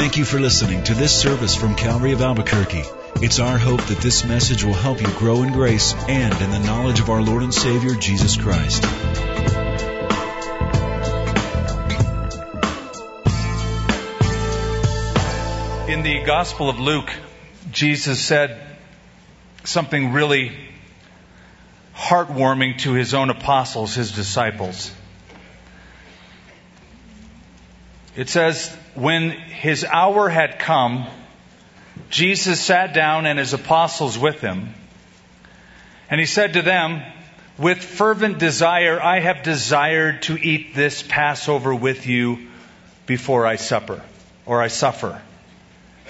Thank you for listening to this service from Calvary of Albuquerque. It's our hope that this message will help you grow in grace and in the knowledge of our Lord and Savior, Jesus Christ. In the Gospel of Luke, Jesus said something really heartwarming to his own apostles, his disciples. It says, when his hour had come, Jesus sat down and his apostles with him. And he said to them, With fervent desire, I have desired to eat this Passover with you before I supper, or I suffer.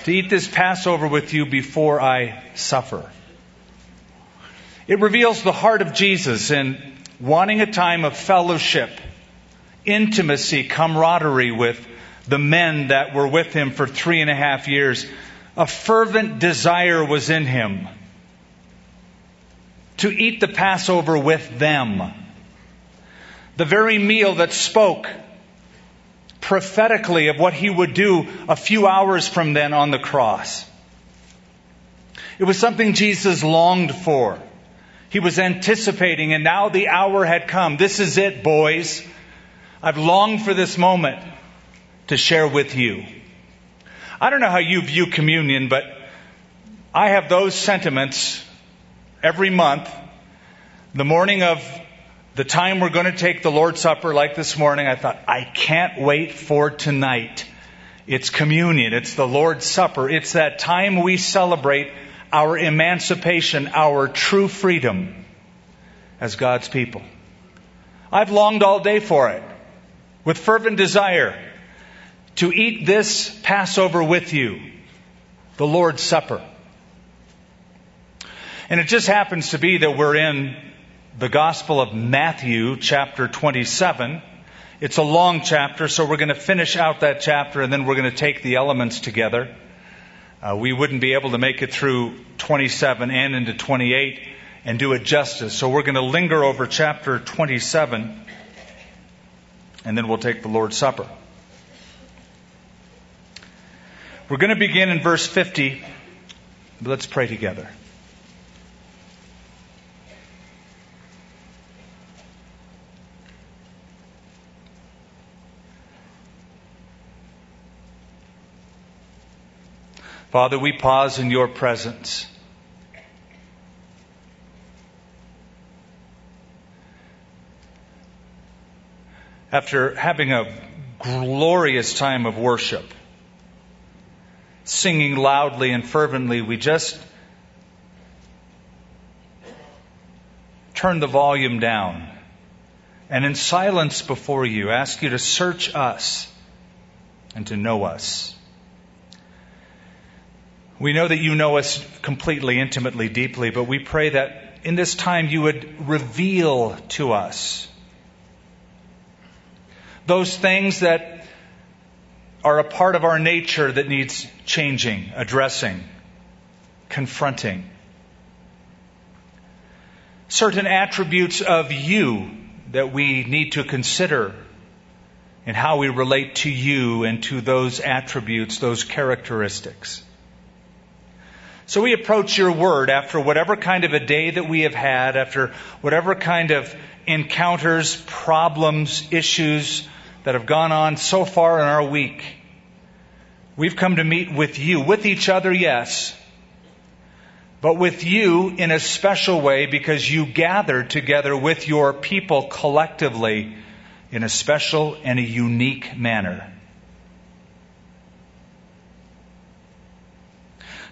To eat this Passover with you before I suffer. It reveals the heart of Jesus in wanting a time of fellowship, intimacy, camaraderie with the men that were with him for three and a half years. A fervent desire was in him to eat the Passover with them. The very meal that spoke prophetically of what he would do a few hours from then on the cross. It was something Jesus longed for. He was anticipating, and now the hour had come. This is it, boys. I've longed for this moment to share with you. I don't know how you view communion, but I have those sentiments every month. The morning of the time we're going to take the Lord's Supper, like this morning, I thought, I can't wait for tonight. It's communion. It's the Lord's Supper. It's that time we celebrate our emancipation, our true freedom as God's people. I've longed all day for it with fervent desire to eat this Passover with you, the Lord's Supper. And it just happens to be that we're in the Gospel of Matthew, chapter 27. It's a long chapter, so we're going to finish out that chapter and then we're going to take the elements together. Uh, we wouldn't be able to make it through 27 and into 28 and do it justice. So we're going to linger over chapter 27 and then we'll take the Lord's Supper. We're going to begin in verse 50. Let's pray together. Father, we pause in your presence. After having a glorious time of worship, singing loudly and fervently, we just turn the volume down and in silence before you ask you to search us and to know us. We know that you know us completely, intimately, deeply, but we pray that in this time you would reveal to us those things that are a part of our nature that needs changing, addressing, confronting. Certain attributes of you that we need to consider in how we relate to you and to those attributes, those characteristics. So we approach your word after whatever kind of a day that we have had, after whatever kind of encounters, problems, issues, that have gone on so far in our week. We've come to meet with you, with each other, yes, but with you in a special way because you gathered together with your people collectively in a special and a unique manner.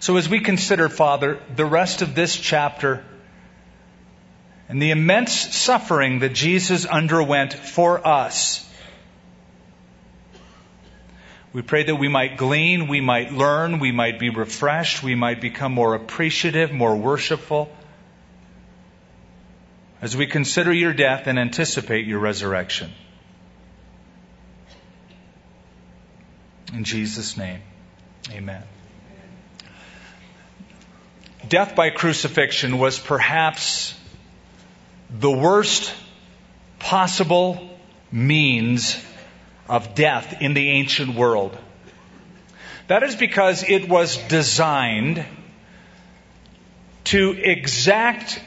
So as we consider, Father, the rest of this chapter and the immense suffering that Jesus underwent for us, we pray that we might glean, we might learn, we might be refreshed, we might become more appreciative, more worshipful as we consider your death and anticipate your resurrection. In Jesus' name, amen. Death by crucifixion was perhaps the worst possible means of death in the ancient world. That is because it was designed to exact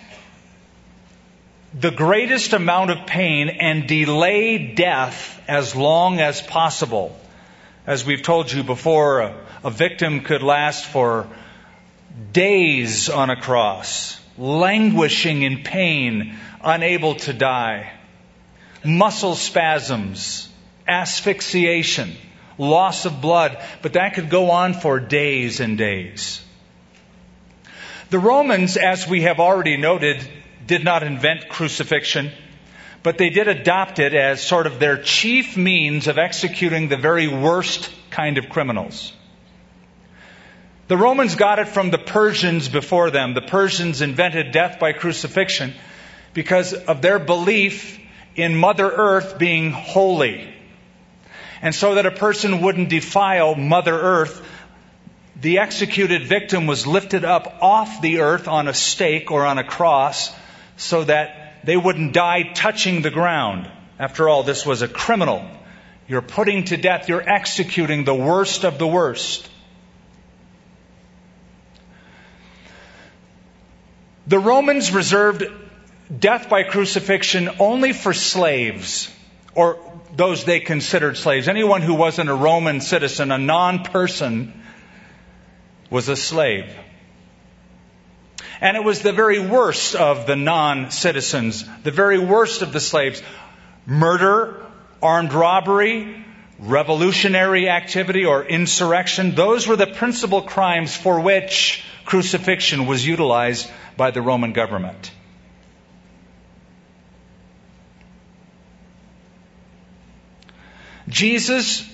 the greatest amount of pain and delay death as long as possible. As we've told you before, a, a victim could last for days on a cross, languishing in pain, unable to die. Muscle spasms, asphyxiation, loss of blood, but that could go on for days and days. The Romans, as we have already noted, did not invent crucifixion, but they did adopt it as sort of their chief means of executing the very worst kind of criminals. The Romans got it from the Persians before them. The Persians invented death by crucifixion because of their belief in Mother Earth being holy. And so that a person wouldn't defile Mother Earth, the executed victim was lifted up off the earth on a stake or on a cross so that they wouldn't die touching the ground. After all, this was a criminal. You're putting to death, you're executing the worst of the worst. The Romans reserved death by crucifixion only for slaves or those they considered slaves. Anyone who wasn't a Roman citizen, a non person, was a slave. And it was the very worst of the non citizens, the very worst of the slaves. Murder, armed robbery, revolutionary activity, or insurrection, those were the principal crimes for which crucifixion was utilized by the Roman government. Jesus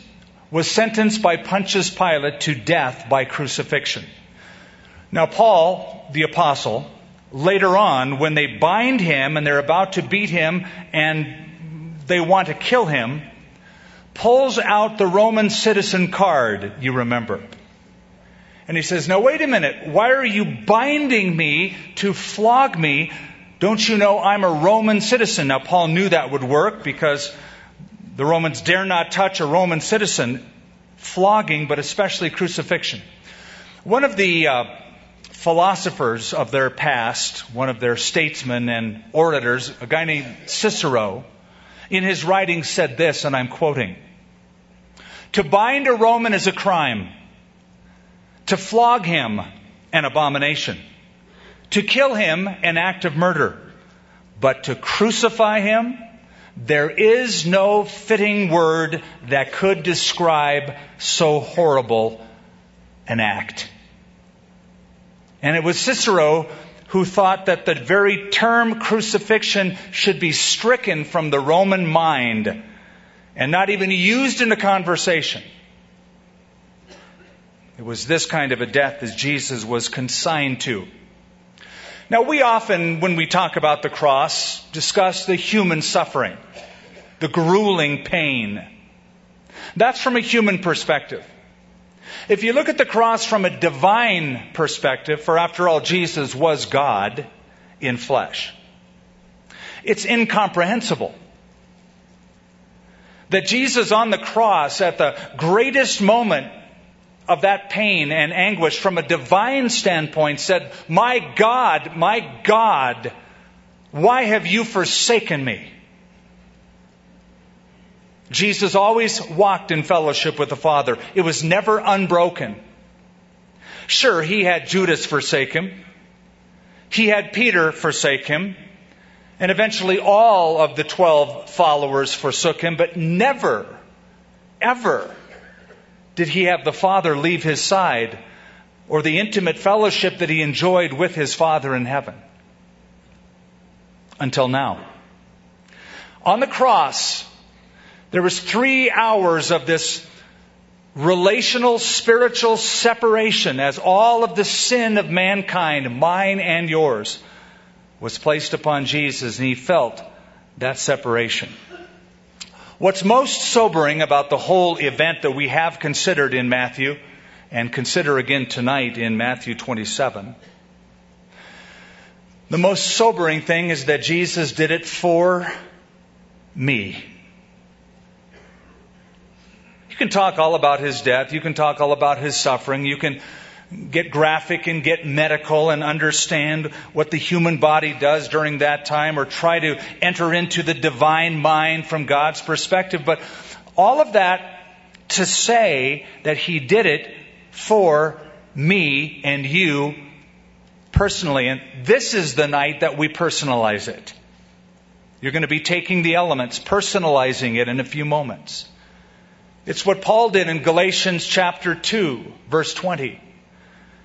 was sentenced by Pontius Pilate to death by crucifixion. Now, Paul, the apostle, later on, when they bind him and they're about to beat him and they want to kill him, pulls out the Roman citizen card, you remember. And he says, Now, wait a minute. Why are you binding me to flog me? Don't you know I'm a Roman citizen? Now, Paul knew that would work because the Romans dare not touch a Roman citizen, flogging, but especially crucifixion. One of the uh, philosophers of their past, one of their statesmen and orators, a guy named Cicero, in his writings said this, and I'm quoting To bind a Roman is a crime, to flog him, an abomination, to kill him, an act of murder, but to crucify him, there is no fitting word that could describe so horrible an act. And it was Cicero who thought that the very term crucifixion should be stricken from the Roman mind and not even used in a conversation. It was this kind of a death as Jesus was consigned to. Now, we often, when we talk about the cross, discuss the human suffering, the grueling pain. That's from a human perspective. If you look at the cross from a divine perspective, for after all, Jesus was God in flesh, it's incomprehensible. That Jesus on the cross, at the greatest moment of that pain and anguish from a divine standpoint said, My God, my God, why have you forsaken me? Jesus always walked in fellowship with the Father. It was never unbroken. Sure, he had Judas forsake him. He had Peter forsake him. And eventually all of the twelve followers forsook him, but never, ever did he have the Father leave his side or the intimate fellowship that he enjoyed with his Father in heaven. Until now. On the cross, there was three hours of this relational, spiritual separation as all of the sin of mankind, mine and yours, was placed upon Jesus and he felt that separation. What's most sobering about the whole event that we have considered in Matthew and consider again tonight in Matthew 27, the most sobering thing is that Jesus did it for me. You can talk all about his death. You can talk all about his suffering. You can get graphic and get medical and understand what the human body does during that time or try to enter into the divine mind from God's perspective. But all of that to say that he did it for me and you personally. And this is the night that we personalize it. You're going to be taking the elements, personalizing it in a few moments. It's what Paul did in Galatians chapter 2, verse 20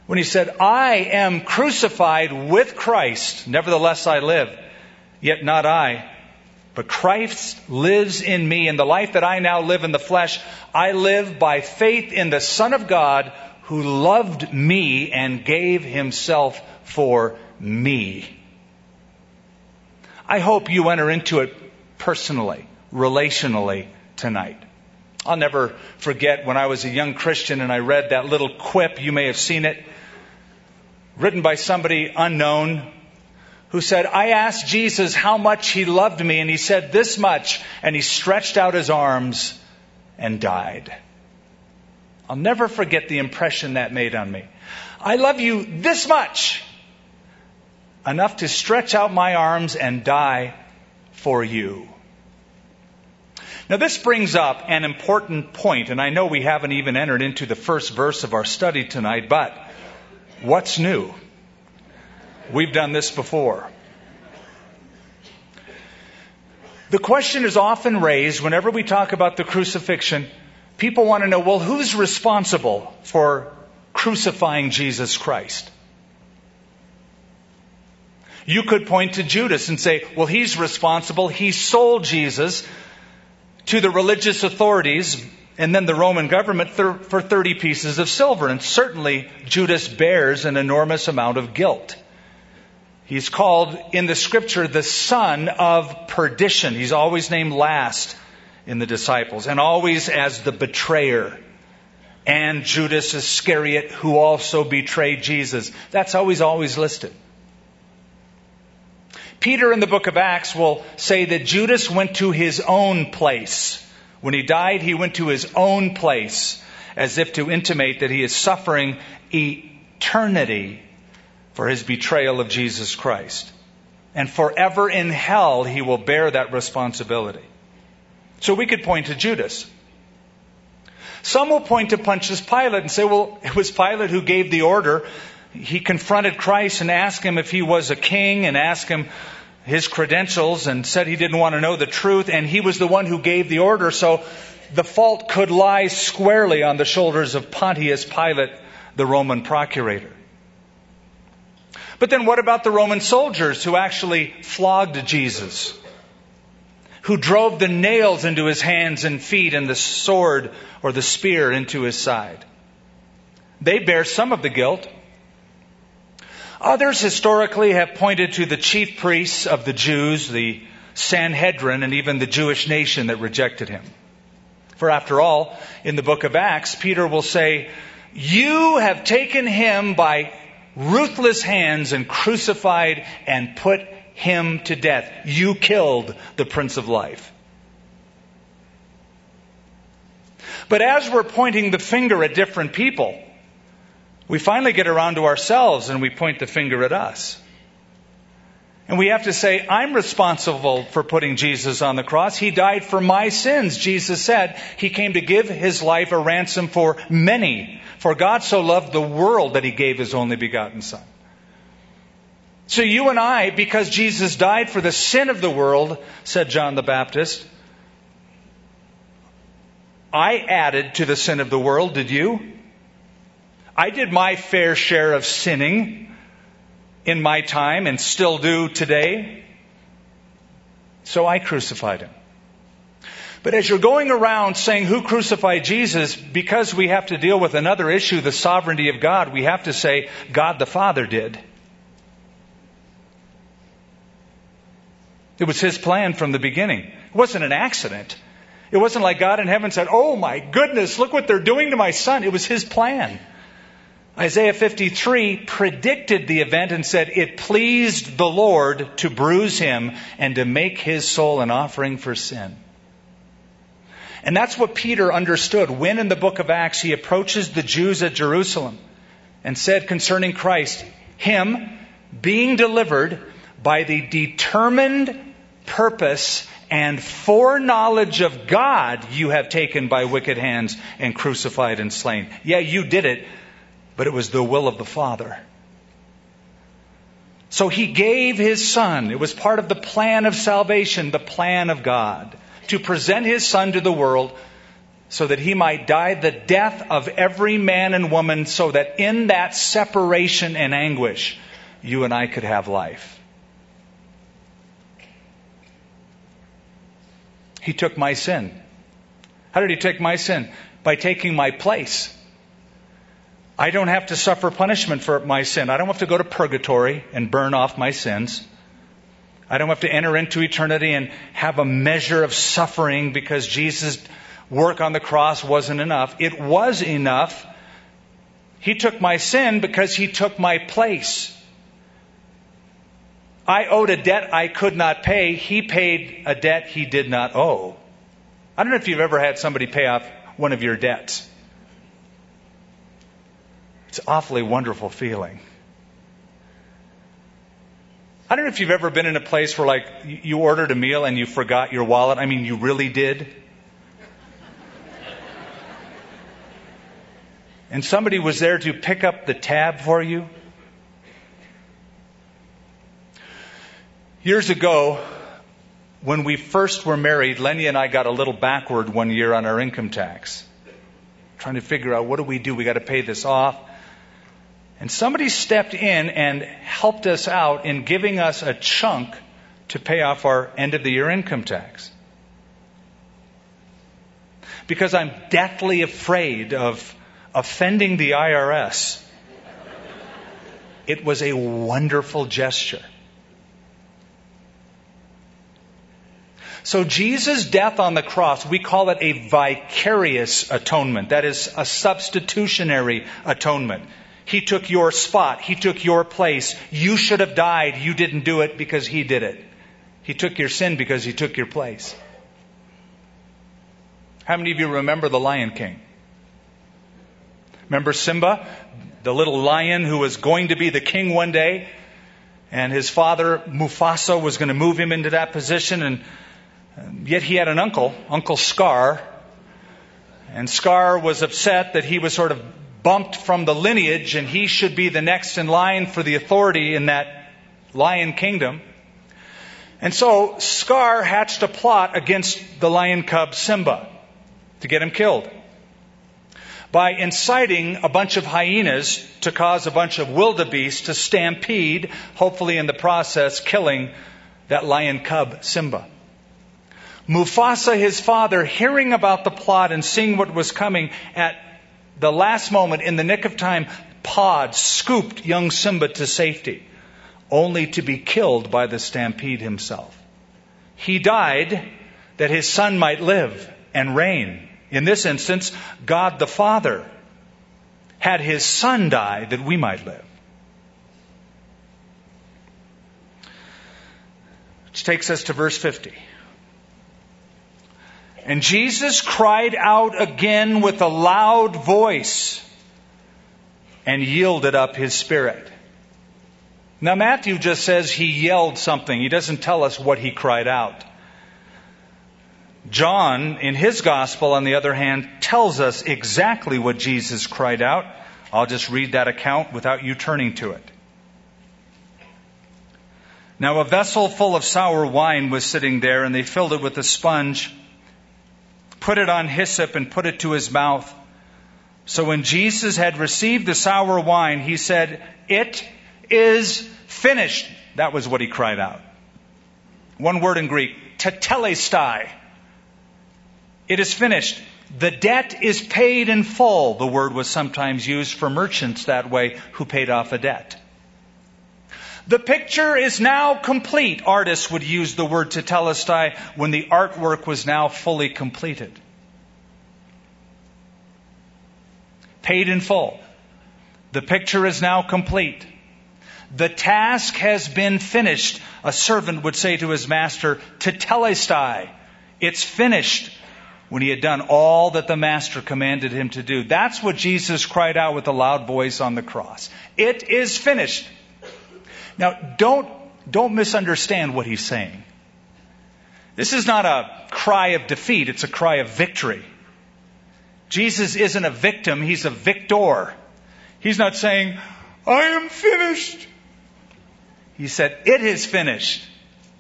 when he said, I am crucified with Christ, nevertheless I live, yet not I, but Christ lives in me, and the life that I now live in the flesh, I live by faith in the Son of God who loved me and gave himself for me. I hope you enter into it personally, relationally tonight. I'll never forget when I was a young Christian and I read that little quip. You may have seen it written by somebody unknown who said, I asked Jesus how much he loved me, and he said this much, and he stretched out his arms and died. I'll never forget the impression that made on me. I love you this much, enough to stretch out my arms and die for you. Now, this brings up an important point, and I know we haven't even entered into the first verse of our study tonight, but What's new? We've done this before. The question is often raised whenever we talk about the crucifixion. People want to know, well, who's responsible for crucifying Jesus Christ? You could point to Judas and say, well, he's responsible. He sold Jesus to the religious authorities and then the Roman government for 30 pieces of silver. And certainly Judas bears an enormous amount of guilt. He's called in the scripture the son of perdition. He's always named last in the disciples and always as the betrayer. And Judas Iscariot, who also betrayed Jesus. That's always, always listed. Peter in the book of Acts will say that Judas went to his own place when he died, he went to his own place as if to intimate that he is suffering eternity for his betrayal of Jesus Christ. And forever in hell, he will bear that responsibility. So we could point to Judas. Some will point to Pontius Pilate and say, well, it was Pilate who gave the order. He confronted Christ and asked him if he was a king and asked him his credentials and said he didn't want to know the truth, and he was the one who gave the order, so the fault could lie squarely on the shoulders of Pontius Pilate, the Roman procurator. But then what about the Roman soldiers who actually flogged Jesus? Who drove the nails into his hands and feet and the sword or the spear into his side? They bear some of the guilt. Others historically have pointed to the chief priests of the Jews, the Sanhedrin, and even the Jewish nation that rejected him. For after all, in the book of Acts, Peter will say, You have taken him by ruthless hands and crucified and put him to death. You killed the Prince of Life. But as we're pointing the finger at different people, we finally get around to ourselves and we point the finger at us. And we have to say, I'm responsible for putting Jesus on the cross. He died for my sins. Jesus said he came to give his life a ransom for many. For God so loved the world that he gave his only begotten Son. So you and I, because Jesus died for the sin of the world, said John the Baptist, I added to the sin of the world, did you? I did my fair share of sinning in my time and still do today. So I crucified him. But as you're going around saying who crucified Jesus, because we have to deal with another issue, the sovereignty of God, we have to say God the Father did. It was his plan from the beginning. It wasn't an accident. It wasn't like God in heaven said, Oh my goodness, look what they're doing to my son. It was his plan. Isaiah 53 predicted the event and said, It pleased the Lord to bruise him and to make his soul an offering for sin. And that's what Peter understood when in the book of Acts he approaches the Jews at Jerusalem and said concerning Christ, Him being delivered by the determined purpose and foreknowledge of God you have taken by wicked hands and crucified and slain. Yeah, you did it, but it was the will of the Father. So he gave his son. It was part of the plan of salvation, the plan of God, to present his son to the world so that he might die the death of every man and woman, so that in that separation and anguish, you and I could have life. He took my sin. How did he take my sin? By taking my place. I don't have to suffer punishment for my sin. I don't have to go to purgatory and burn off my sins. I don't have to enter into eternity and have a measure of suffering because Jesus' work on the cross wasn't enough. It was enough. He took my sin because he took my place. I owed a debt I could not pay. He paid a debt he did not owe. I don't know if you've ever had somebody pay off one of your debts. It's an awfully wonderful feeling. I don't know if you've ever been in a place where, like, you ordered a meal and you forgot your wallet. I mean, you really did. And somebody was there to pick up the tab for you. Years ago, when we first were married, Lenya and I got a little backward one year on our income tax. Trying to figure out what do we do? We got to pay this off. And somebody stepped in and helped us out in giving us a chunk to pay off our end of the year income tax. Because I'm deathly afraid of offending the IRS. It was a wonderful gesture. So Jesus' death on the cross, we call it a vicarious atonement. That is a substitutionary atonement. He took your spot. He took your place. You should have died. You didn't do it because he did it. He took your sin because he took your place. How many of you remember the Lion King? Remember Simba, the little lion who was going to be the king one day? And his father, Mufasa, was going to move him into that position. And um, Yet he had an uncle, Uncle Scar, and Scar was upset that he was sort of bumped from the lineage and he should be the next in line for the authority in that lion kingdom. And so Scar hatched a plot against the lion cub Simba to get him killed by inciting a bunch of hyenas to cause a bunch of wildebeest to stampede, hopefully in the process killing that lion cub Simba. Mufasa, his father, hearing about the plot and seeing what was coming, at the last moment, in the nick of time, Pod scooped young Simba to safety, only to be killed by the stampede himself. He died that his son might live and reign. In this instance, God the Father had his son die that we might live. Which takes us to verse 50. And Jesus cried out again with a loud voice and yielded up his spirit. Now, Matthew just says he yelled something. He doesn't tell us what he cried out. John, in his gospel, on the other hand, tells us exactly what Jesus cried out. I'll just read that account without you turning to it. Now, a vessel full of sour wine was sitting there, and they filled it with a sponge put it on hyssop and put it to his mouth. So when Jesus had received the sour wine, he said, It is finished. That was what he cried out. One word in Greek, tetelestai. It is finished. The debt is paid in full. The word was sometimes used for merchants that way who paid off a debt. The picture is now complete. Artists would use the word tetelestai when the artwork was now fully completed. Paid in full. The picture is now complete. The task has been finished. A servant would say to his master, tetelestai. It's finished. when he had done all that the Master commanded him to do. That's what Jesus cried out with a loud voice on the cross. It is finished. Now, don't, don't misunderstand what he's saying. This is not a cry of defeat, it's a cry of victory. Jesus isn't a victim, he's a victor. He's not saying, I am finished. He said, It is finished.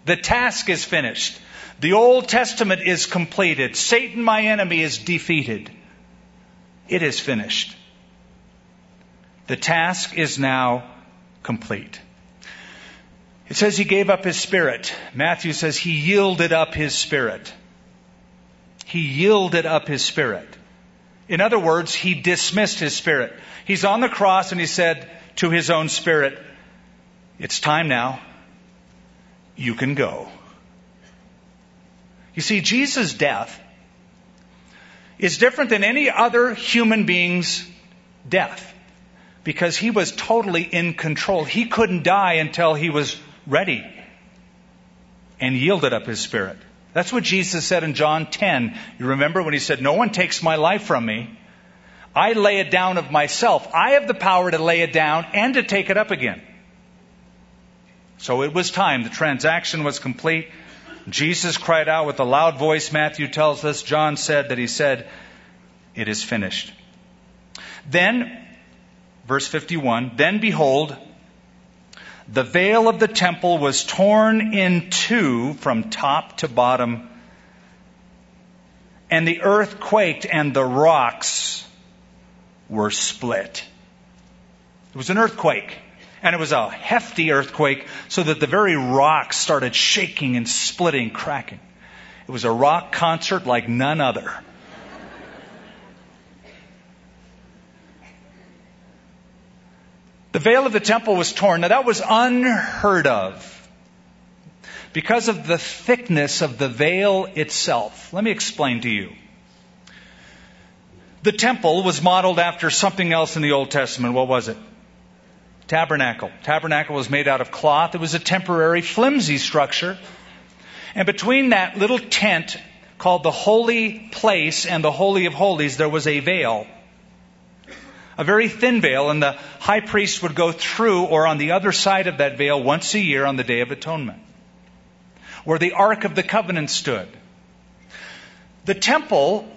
The task is finished. The Old Testament is completed. Satan, my enemy, is defeated. It is finished. The task is now complete. It says he gave up his spirit. Matthew says he yielded up his spirit. He yielded up his spirit. In other words, he dismissed his spirit. He's on the cross and he said to his own spirit, It's time now. You can go. You see, Jesus' death is different than any other human being's death because he was totally in control. He couldn't die until he was ready and yielded up his spirit. That's what Jesus said in John 10. You remember when he said, No one takes my life from me. I lay it down of myself. I have the power to lay it down and to take it up again. So it was time. The transaction was complete. Jesus cried out with a loud voice, Matthew tells us. John said that he said, It is finished. Then, verse 51, then behold, the veil of the temple was torn in two from top to bottom, and the earth quaked, and the rocks were split. It was an earthquake. And it was a hefty earthquake, so that the very rocks started shaking and splitting, cracking. It was a rock concert like none other. The veil of the temple was torn. Now that was unheard of because of the thickness of the veil itself. Let me explain to you. The temple was modeled after something else in the Old Testament. What was it? Tabernacle. Tabernacle was made out of cloth. It was a temporary, flimsy structure. And between that little tent called the Holy Place and the Holy of Holies, there was a veil. A very thin veil, and the high priest would go through or on the other side of that veil once a year on the Day of Atonement, where the Ark of the Covenant stood. The temple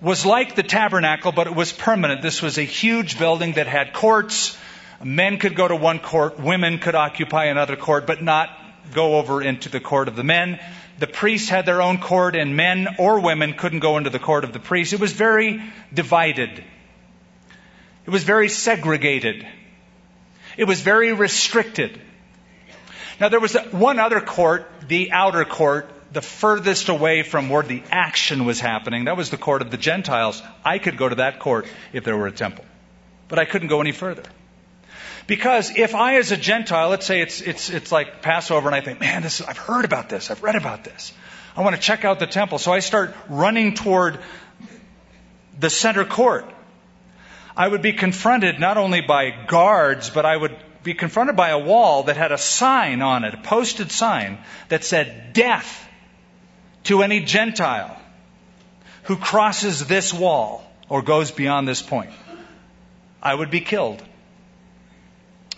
was like the tabernacle, but it was permanent. This was a huge building that had courts, Men could go to one court, women could occupy another court, but not go over into the court of the men. The priests had their own court, and men or women couldn't go into the court of the priests. It was very divided. It was very segregated. It was very restricted. Now, there was one other court, the outer court, the furthest away from where the action was happening. That was the court of the Gentiles. I could go to that court if there were a temple, but I couldn't go any further. Because if I, as a Gentile, let's say it's, it's, it's like Passover, and I think, man, this, I've heard about this, I've read about this. I want to check out the temple. So I start running toward the center court. I would be confronted not only by guards, but I would be confronted by a wall that had a sign on it, a posted sign that said, Death to any Gentile who crosses this wall or goes beyond this point. I would be killed.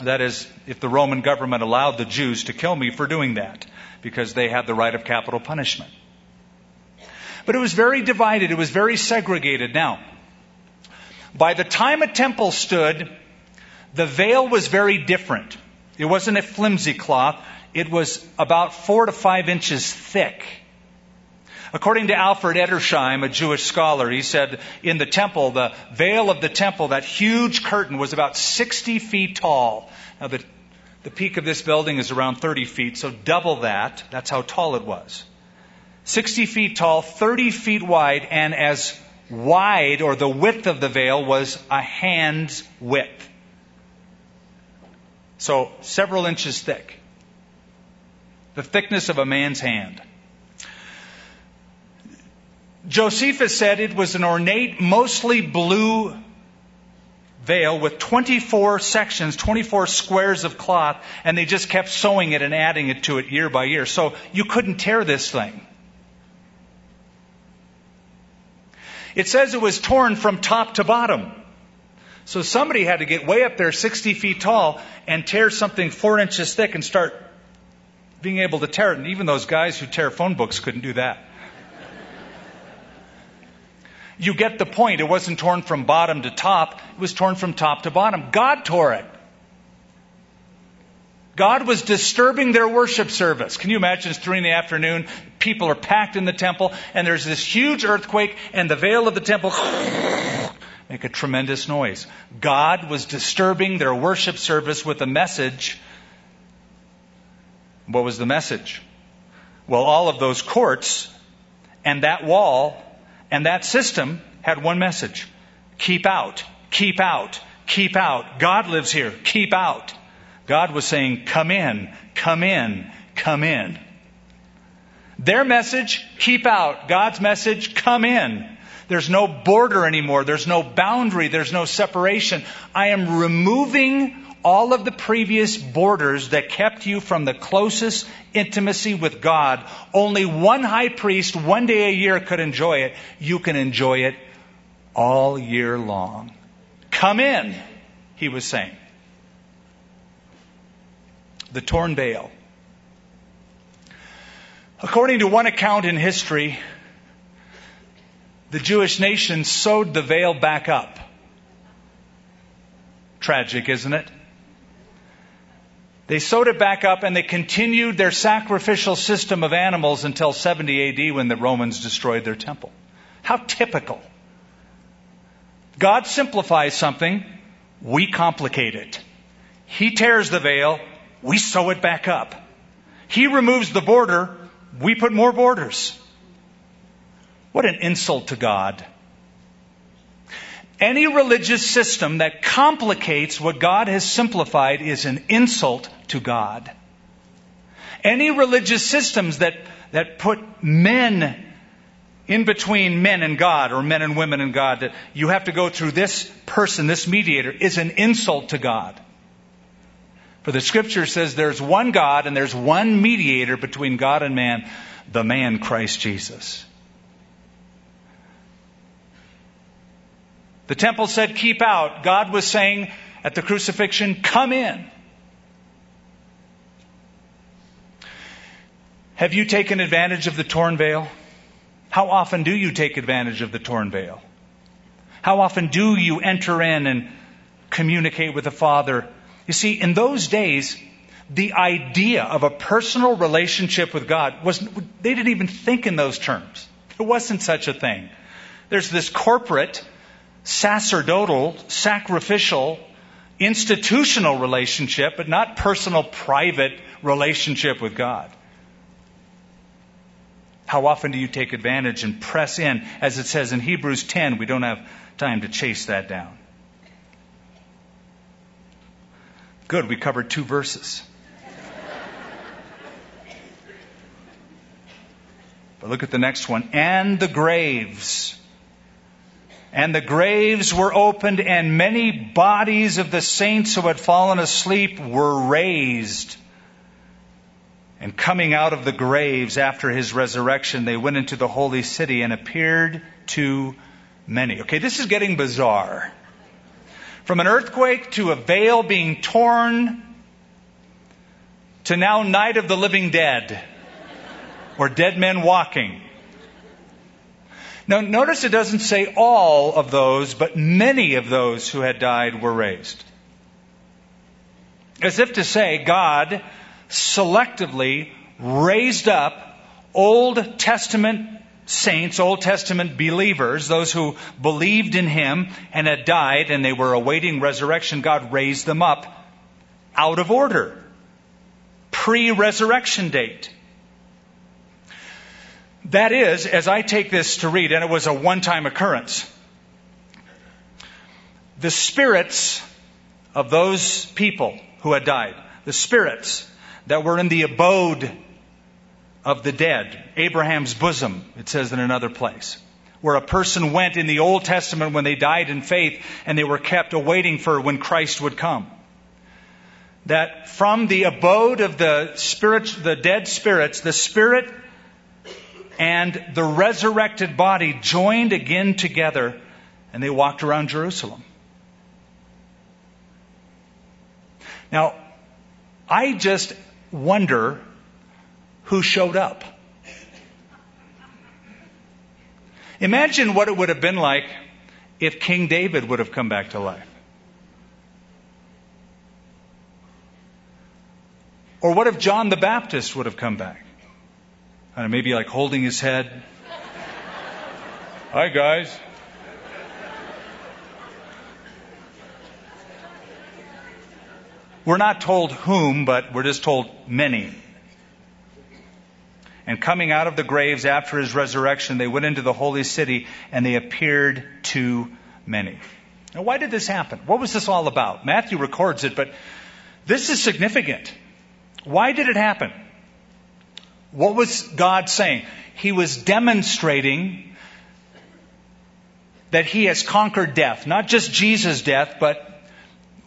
That is, if the Roman government allowed the Jews to kill me for doing that, because they had the right of capital punishment. But it was very divided, it was very segregated. Now, by the time a temple stood, the veil was very different. It wasn't a flimsy cloth, it was about four to five inches thick. According to Alfred Edersheim, a Jewish scholar, he said in the temple, the veil of the temple, that huge curtain was about 60 feet tall. Now, the, the peak of this building is around 30 feet, so double that. That's how tall it was. 60 feet tall, 30 feet wide, and as wide, or the width of the veil, was a hand's width. So, several inches thick. The thickness of a man's hand. Josephus said it was an ornate, mostly blue veil with 24 sections, 24 squares of cloth, and they just kept sewing it and adding it to it year by year. So you couldn't tear this thing. It says it was torn from top to bottom. So somebody had to get way up there, 60 feet tall, and tear something four inches thick and start being able to tear it. And even those guys who tear phone books couldn't do that. You get the point. It wasn't torn from bottom to top, it was torn from top to bottom. God tore it. God was disturbing their worship service. Can you imagine it's three in the afternoon, people are packed in the temple, and there's this huge earthquake, and the veil of the temple make a tremendous noise. God was disturbing their worship service with a message. What was the message? Well, all of those courts and that wall and that system had one message. Keep out. Keep out. Keep out. God lives here. Keep out. God was saying, come in, come in, come in. Their message, keep out. God's message, come in. There's no border anymore. There's no boundary. There's no separation. I am removing all of the previous borders that kept you from the closest intimacy with God. Only one high priest one day a year could enjoy it. You can enjoy it all year long. Come in, he was saying. The torn veil. According to one account in history, the Jewish nation sewed the veil back up. Tragic, isn't it? They sewed it back up and they continued their sacrificial system of animals until 70 AD when the Romans destroyed their temple. How typical. God simplifies something, we complicate it. He tears the veil, we sew it back up. He removes the border, we put more borders. What an insult to God. Any religious system that complicates what God has simplified is an insult to God. Any religious systems that, that put men in between men and God or men and women and God, that you have to go through this person, this mediator, is an insult to God. For the scripture says there's one God and there's one mediator between God and man, the man Christ Jesus. The temple said, keep out. God was saying at the crucifixion, come in. Have you taken advantage of the torn veil? How often do you take advantage of the torn veil? How often do you enter in and communicate with the Father? You see, in those days, the idea of a personal relationship with God was, they didn't even think in those terms. There wasn't such a thing. There's this corporate sacerdotal, sacrificial, institutional relationship, but not personal, private relationship with God. How often do you take advantage and press in? As it says in Hebrews 10, we don't have time to chase that down. Good, we covered two verses. But look at the next one. And the graves and the graves were opened, and many bodies of the saints who had fallen asleep were raised. And coming out of the graves after his resurrection, they went into the holy city and appeared to many. Okay, this is getting bizarre. From an earthquake to a veil being torn to now night of the living dead or dead men walking. Now, notice it doesn't say all of those, but many of those who had died were raised. As if to say, God selectively raised up Old Testament saints, Old Testament believers, those who believed in Him and had died and they were awaiting resurrection. God raised them up out of order. Pre resurrection date. That is, as I take this to read, and it was a one time occurrence, the spirits of those people who had died, the spirits that were in the abode of the dead, Abraham's bosom, it says in another place, where a person went in the Old Testament when they died in faith and they were kept awaiting for when Christ would come. That from the abode of the spirit, the dead spirits, the spirit and the resurrected body joined again together, and they walked around Jerusalem. Now, I just wonder who showed up. Imagine what it would have been like if King David would have come back to life. Or what if John the Baptist would have come back? And maybe like holding his head. Hi, guys. We're not told whom, but we're just told many. And coming out of the graves after his resurrection, they went into the holy city and they appeared to many. Now, why did this happen? What was this all about? Matthew records it, but this is significant. Why did it happen? What was God saying? He was demonstrating that he has conquered death. Not just Jesus' death, but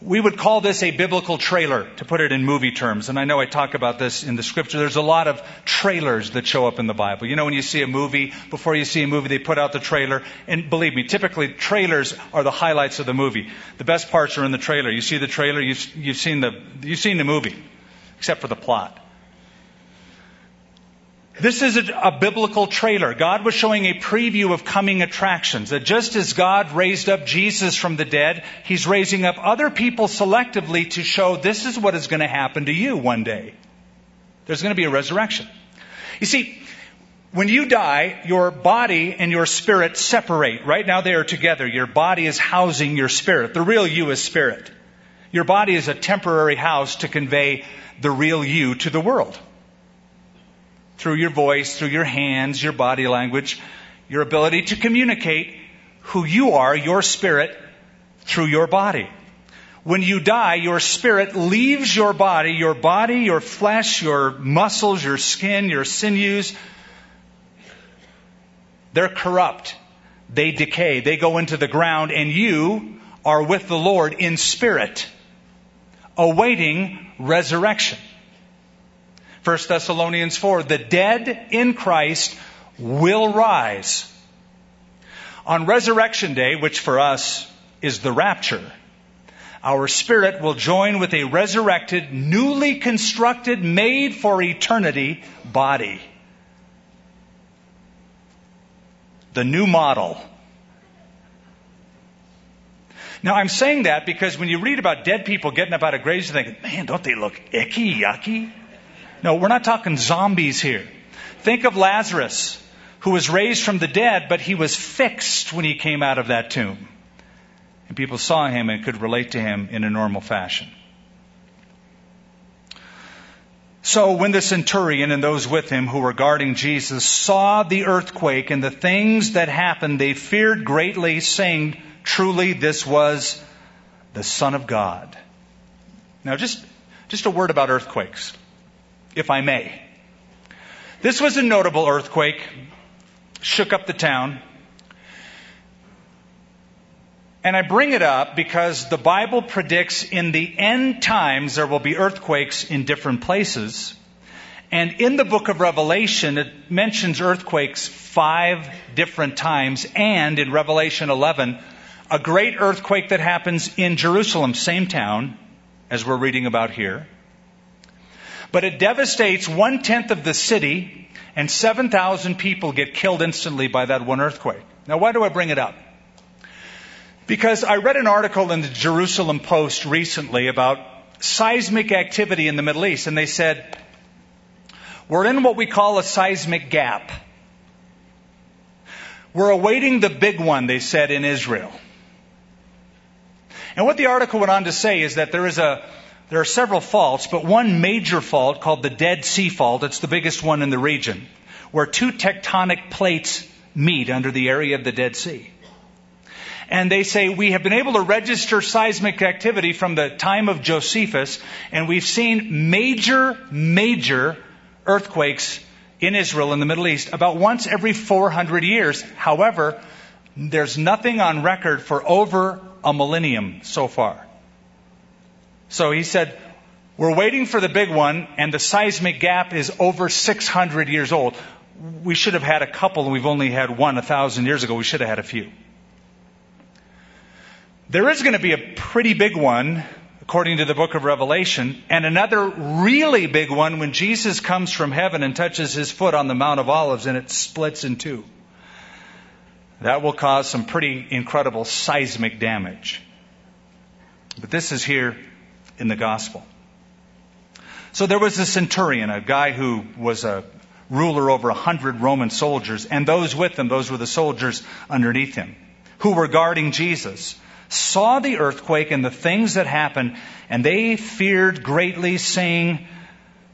we would call this a biblical trailer, to put it in movie terms. And I know I talk about this in the scripture. There's a lot of trailers that show up in the Bible. You know, when you see a movie, before you see a movie, they put out the trailer. And believe me, typically trailers are the highlights of the movie. The best parts are in the trailer. You see the trailer, you've, you've, seen, the, you've seen the movie, except for the plot. This is a, a, biblical trailer. God was showing a preview of coming attractions. That just as God raised up Jesus from the dead, He's raising up other people selectively to show this is what is going to happen to you one day. There's going to be a resurrection. You see, when you die, your body and your spirit separate. Right now they are together. Your body is housing your spirit. The real you is spirit. Your body is a temporary house to convey the real you to the world through your voice, through your hands, your body language, your ability to communicate who you are, your spirit, through your body. When you die, your spirit leaves your body, your body, your flesh, your muscles, your skin, your sinews. They're corrupt. They decay. They go into the ground, and you are with the Lord in spirit, awaiting resurrection. 1 Thessalonians 4, the dead in Christ will rise. On resurrection day, which for us is the rapture, our spirit will join with a resurrected, newly constructed, made for eternity body. The new model. Now, I'm saying that because when you read about dead people getting up out of graves, you think, man, don't they look icky, yucky? No, we're not talking zombies here. Think of Lazarus, who was raised from the dead, but he was fixed when he came out of that tomb. And people saw him and could relate to him in a normal fashion. So when the centurion and those with him who were guarding Jesus saw the earthquake and the things that happened, they feared greatly, saying, Truly, this was the Son of God. Now, just, just a word about earthquakes if I may. This was a notable earthquake, shook up the town. And I bring it up because the Bible predicts in the end times there will be earthquakes in different places. And in the book of Revelation, it mentions earthquakes five different times. And in Revelation 11, a great earthquake that happens in Jerusalem, same town as we're reading about here. But it devastates one tenth of the city, and 7,000 people get killed instantly by that one earthquake. Now, why do I bring it up? Because I read an article in the Jerusalem Post recently about seismic activity in the Middle East, and they said, we're in what we call a seismic gap. We're awaiting the big one, they said, in Israel. And what the article went on to say is that there is a, there are several faults, but one major fault called the Dead Sea Fault, it's the biggest one in the region, where two tectonic plates meet under the area of the Dead Sea. And they say we have been able to register seismic activity from the time of Josephus, and we've seen major, major earthquakes in Israel in the Middle East about once every 400 years. However, there's nothing on record for over a millennium so far. So he said, we're waiting for the big one, and the seismic gap is over 600 years old. we should have had a couple and we've only had one a thousand years ago. We should have had a few. There is going to be a pretty big one, according to the book of Revelation, and another really big one when Jesus comes from heaven and touches his foot on the Mount of Olives and it splits in two. That will cause some pretty incredible seismic damage. But this is here in the gospel. So there was a centurion, a guy who was a ruler over a hundred Roman soldiers, and those with him, those were the soldiers underneath him, who were guarding Jesus, saw the earthquake and the things that happened, and they feared greatly, saying,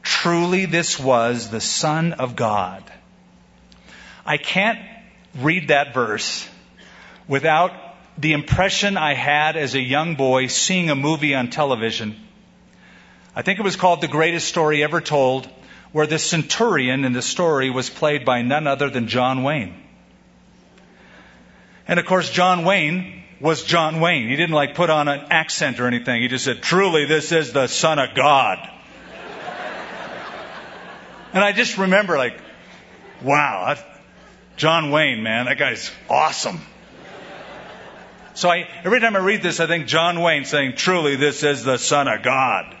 Truly this was the Son of God. I can't read that verse without the impression I had as a young boy seeing a movie on television. I think it was called The Greatest Story Ever Told, where the centurion in the story was played by none other than John Wayne. And of course, John Wayne was John Wayne. He didn't like put on an accent or anything. He just said, truly, this is the Son of God. and I just remember like, wow, John Wayne, man, that guy's awesome. So I, every time I read this, I think John Wayne saying, truly, this is the Son of God.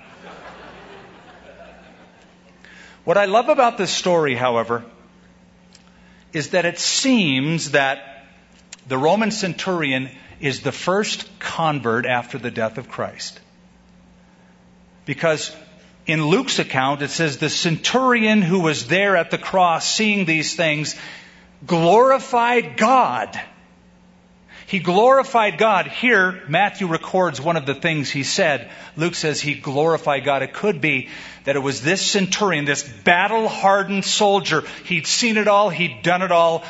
What I love about this story, however, is that it seems that the Roman centurion is the first convert after the death of Christ. Because in Luke's account, it says the centurion who was there at the cross seeing these things glorified God. He glorified God. Here, Matthew records one of the things he said. Luke says he glorified God. It could be that it was this centurion, this battle hardened soldier. He'd seen it all. He'd done it all.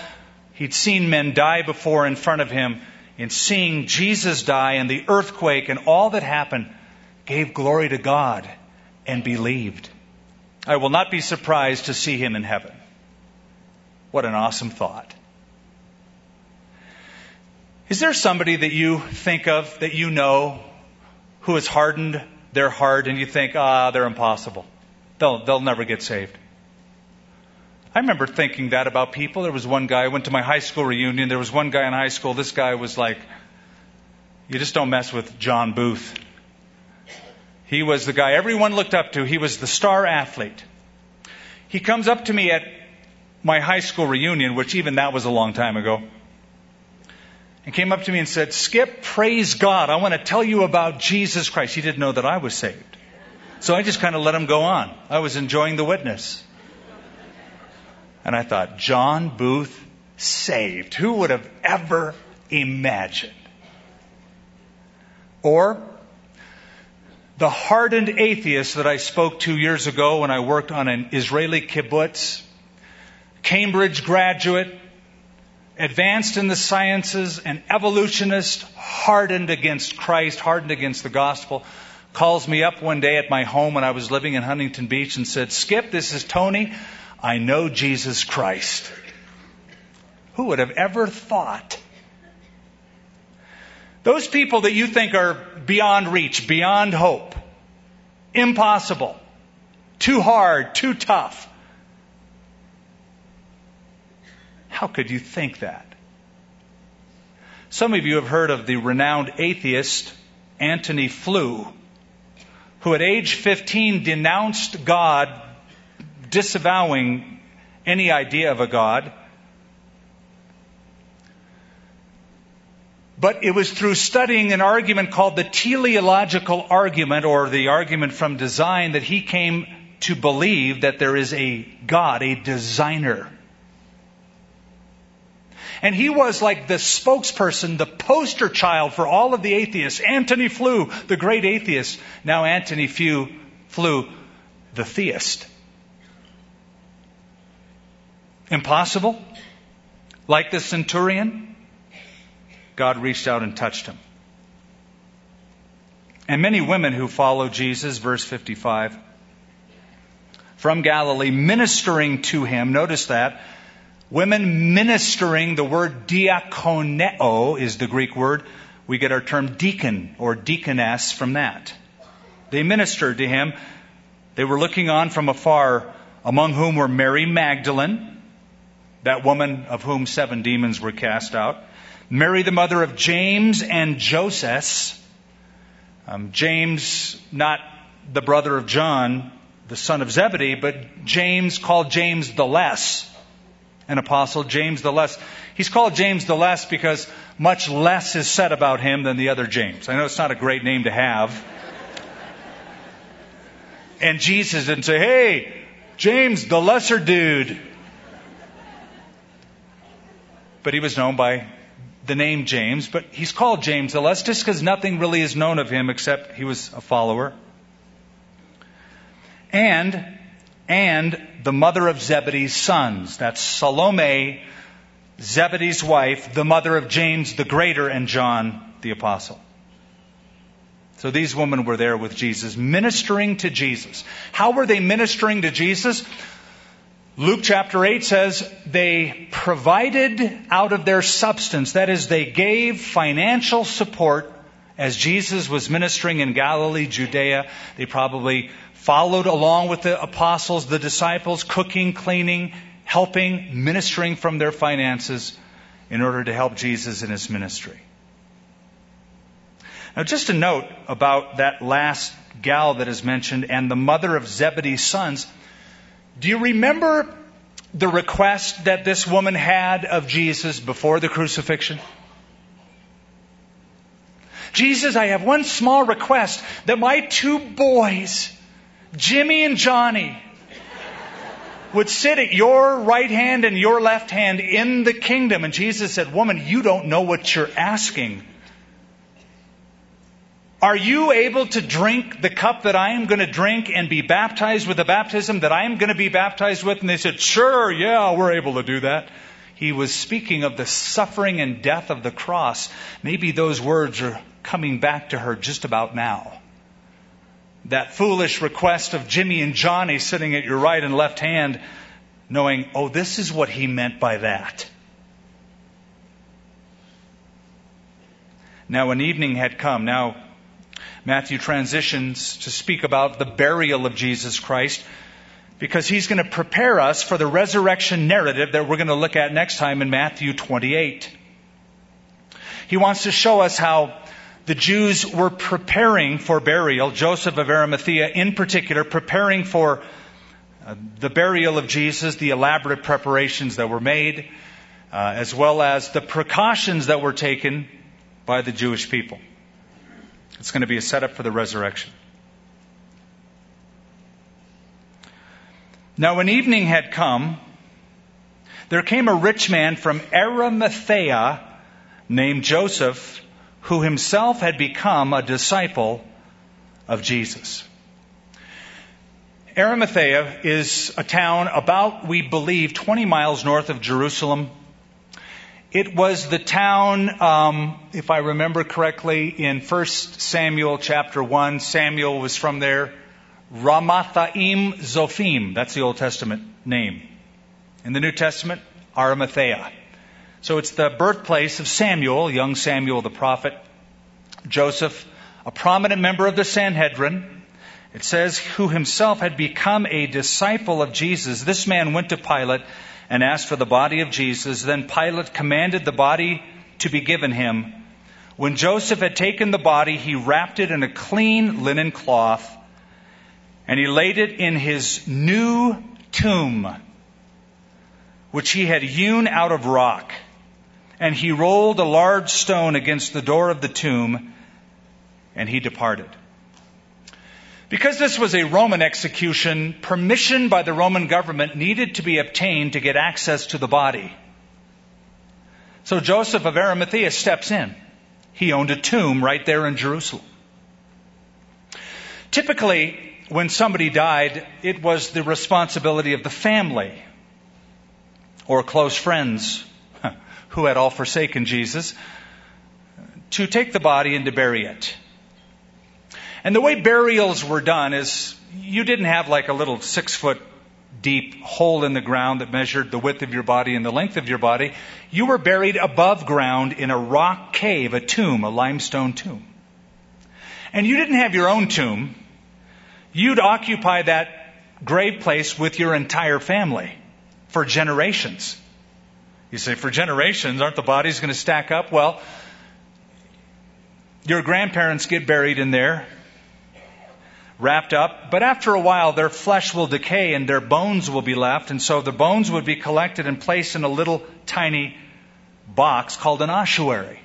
He'd seen men die before in front of him. In seeing Jesus die and the earthquake and all that happened, gave glory to God and believed. I will not be surprised to see him in heaven. What an awesome thought. Is there somebody that you think of, that you know, who has hardened their heart and you think, ah, they're impossible? They'll, they'll never get saved. I remember thinking that about people. There was one guy, I went to my high school reunion. There was one guy in high school. This guy was like, you just don't mess with John Booth. He was the guy everyone looked up to. He was the star athlete. He comes up to me at my high school reunion, which even that was a long time ago, and came up to me and said, Skip, praise God. I want to tell you about Jesus Christ. He didn't know that I was saved. So I just kind of let him go on. I was enjoying the witness. And I thought, John Booth saved. Who would have ever imagined? Or the hardened atheist that I spoke to years ago when I worked on an Israeli kibbutz Cambridge graduate, advanced in the sciences, an evolutionist, hardened against Christ, hardened against the gospel, calls me up one day at my home when I was living in Huntington Beach and said, Skip, this is Tony. I know Jesus Christ. Who would have ever thought? Those people that you think are beyond reach, beyond hope, impossible, too hard, too tough, How could you think that? Some of you have heard of the renowned atheist Antony Flew, who at age 15 denounced God, disavowing any idea of a God. But it was through studying an argument called the teleological argument, or the argument from design, that he came to believe that there is a God, a designer. And he was like the spokesperson, the poster child for all of the atheists. Antony Flew, the great atheist. Now Antony Flew, Flew the theist. Impossible? Like the centurion? God reached out and touched him. And many women who follow Jesus, verse 55, from Galilee, ministering to him, notice that, Women ministering, the word diakoneo is the Greek word. We get our term deacon or deaconess from that. They ministered to him. They were looking on from afar, among whom were Mary Magdalene, that woman of whom seven demons were cast out. Mary, the mother of James and Joseph. Um, James, not the brother of John, the son of Zebedee, but James called James the Less, an apostle, James the Less. He's called James the Less because much less is said about him than the other James. I know it's not a great name to have. And Jesus didn't say, hey, James, the lesser dude. But he was known by the name James, but he's called James the Less just because nothing really is known of him except he was a follower. And, and the mother of Zebedee's sons. That's Salome, Zebedee's wife, the mother of James the Greater and John the Apostle. So these women were there with Jesus, ministering to Jesus. How were they ministering to Jesus? Luke chapter 8 says they provided out of their substance, that is, they gave financial support as Jesus was ministering in Galilee, Judea. They probably followed along with the apostles, the disciples, cooking, cleaning, helping, ministering from their finances in order to help Jesus in his ministry. Now, just a note about that last gal that is mentioned and the mother of Zebedee's sons. Do you remember the request that this woman had of Jesus before the crucifixion? Jesus, I have one small request that my two boys, Jimmy and Johnny, would sit at your right hand and your left hand in the kingdom. And Jesus said, Woman, you don't know what you're asking. Are you able to drink the cup that I am going to drink and be baptized with the baptism that I am going to be baptized with? And they said, Sure, yeah, we're able to do that. He was speaking of the suffering and death of the cross. Maybe those words are coming back to her just about now. That foolish request of Jimmy and Johnny sitting at your right and left hand, knowing, oh, this is what he meant by that. Now, an evening had come, now Matthew transitions to speak about the burial of Jesus Christ because he's going to prepare us for the resurrection narrative that we're going to look at next time in Matthew 28. He wants to show us how the Jews were preparing for burial, Joseph of Arimathea in particular, preparing for uh, the burial of Jesus, the elaborate preparations that were made, uh, as well as the precautions that were taken by the Jewish people. It's going to be a setup for the resurrection. Now, when evening had come, there came a rich man from Arimathea named Joseph, who himself had become a disciple of Jesus. Arimathea is a town about, we believe, 20 miles north of Jerusalem, it was the town, um, if I remember correctly, in 1 Samuel chapter 1. Samuel was from there. Ramathaim Zophim. That's the Old Testament name. In the New Testament, Arimathea. So it's the birthplace of Samuel, young Samuel the prophet. Joseph, a prominent member of the Sanhedrin. It says, who himself had become a disciple of Jesus. This man went to Pilate and asked for the body of Jesus. Then Pilate commanded the body to be given him. When Joseph had taken the body, he wrapped it in a clean linen cloth and he laid it in his new tomb, which he had hewn out of rock. And he rolled a large stone against the door of the tomb and he departed. Because this was a Roman execution, permission by the Roman government needed to be obtained to get access to the body. So Joseph of Arimathea steps in. He owned a tomb right there in Jerusalem. Typically, when somebody died, it was the responsibility of the family or close friends who had all forsaken Jesus to take the body and to bury it. And the way burials were done is you didn't have like a little six foot deep hole in the ground that measured the width of your body and the length of your body. You were buried above ground in a rock cave, a tomb, a limestone tomb. And you didn't have your own tomb. You'd occupy that grave place with your entire family for generations. You say, for generations, aren't the bodies going to stack up? Well, your grandparents get buried in there, wrapped up, but after a while their flesh will decay and their bones will be left, and so the bones would be collected and placed in a little tiny box called an ossuary.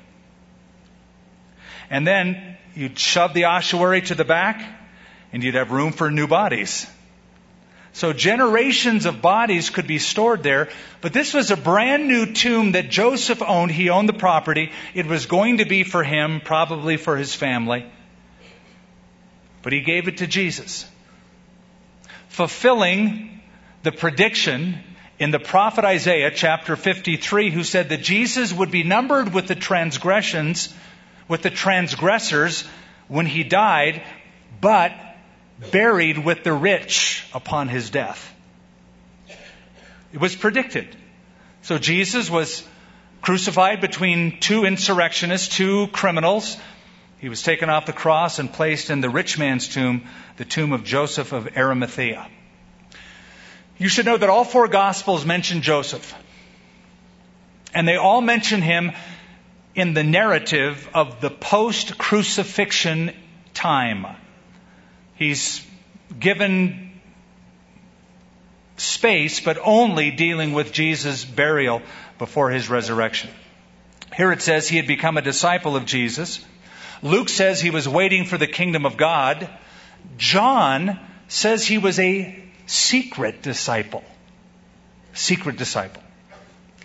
And then you'd shove the ossuary to the back, and you'd have room for new bodies. So generations of bodies could be stored there, but this was a brand new tomb that Joseph owned. He owned the property. It was going to be for him, probably for his family. But he gave it to Jesus. Fulfilling the prediction in the prophet Isaiah chapter 53 who said that Jesus would be numbered with the transgressions, with the transgressors when he died, but buried with the rich upon his death. It was predicted. So Jesus was crucified between two insurrectionists, two criminals. He was taken off the cross and placed in the rich man's tomb, the tomb of Joseph of Arimathea. You should know that all four Gospels mention Joseph. And they all mention him in the narrative of the post crucifixion time. He's given space, but only dealing with Jesus' burial before his resurrection. Here it says he had become a disciple of Jesus. Luke says he was waiting for the kingdom of God. John says he was a secret disciple. Secret disciple.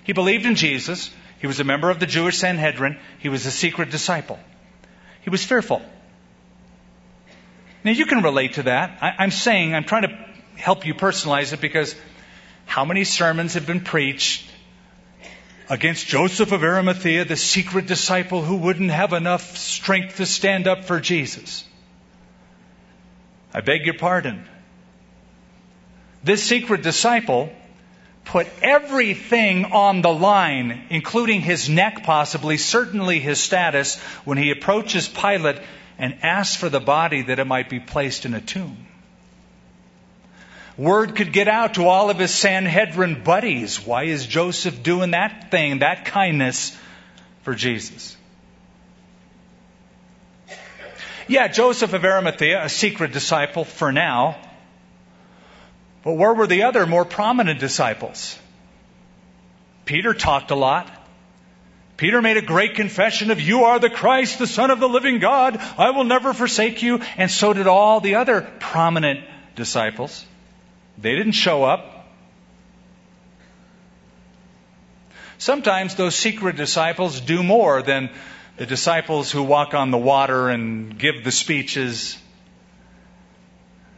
He believed in Jesus. He was a member of the Jewish Sanhedrin. He was a secret disciple. He was fearful. Now you can relate to that. I, am saying, I'm trying to help you personalize it because how many sermons have been preached against Joseph of Arimathea, the secret disciple who wouldn't have enough strength to stand up for Jesus? I beg your pardon. This secret disciple put everything on the line, including his neck possibly, certainly his status, when he approaches Pilate and asked for the body that it might be placed in a tomb. Word could get out to all of his Sanhedrin buddies. Why is Joseph doing that thing, that kindness for Jesus? Yeah, Joseph of Arimathea, a secret disciple for now. But where were the other more prominent disciples? Peter talked a lot. Peter made a great confession of, You are the Christ, the Son of the living God. I will never forsake you. And so did all the other prominent disciples. They didn't show up. Sometimes those secret disciples do more than the disciples who walk on the water and give the speeches.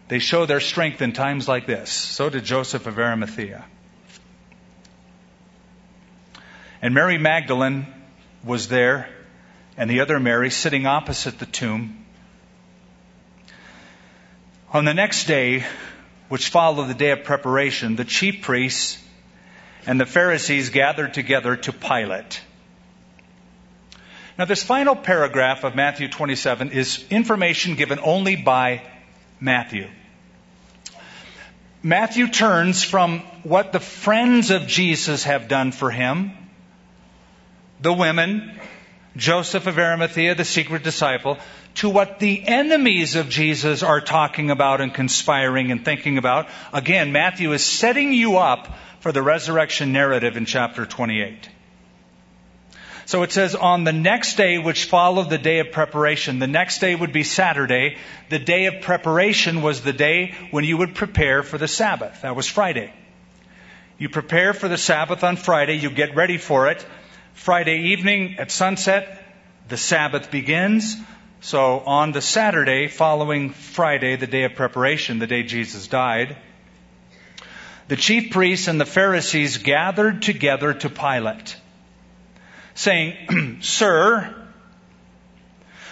They show their strength in times like this. So did Joseph of Arimathea. And Mary Magdalene was there, and the other Mary sitting opposite the tomb. On the next day, which followed the day of preparation, the chief priests and the Pharisees gathered together to Pilate. Now, this final paragraph of Matthew 27 is information given only by Matthew. Matthew turns from what the friends of Jesus have done for him the women, Joseph of Arimathea, the secret disciple, to what the enemies of Jesus are talking about and conspiring and thinking about. Again, Matthew is setting you up for the resurrection narrative in chapter 28. So it says, on the next day which followed the day of preparation, the next day would be Saturday. The day of preparation was the day when you would prepare for the Sabbath. That was Friday. You prepare for the Sabbath on Friday, you get ready for it. Friday evening at sunset, the Sabbath begins. So on the Saturday following Friday, the day of preparation, the day Jesus died, the chief priests and the Pharisees gathered together to Pilate, saying, Sir,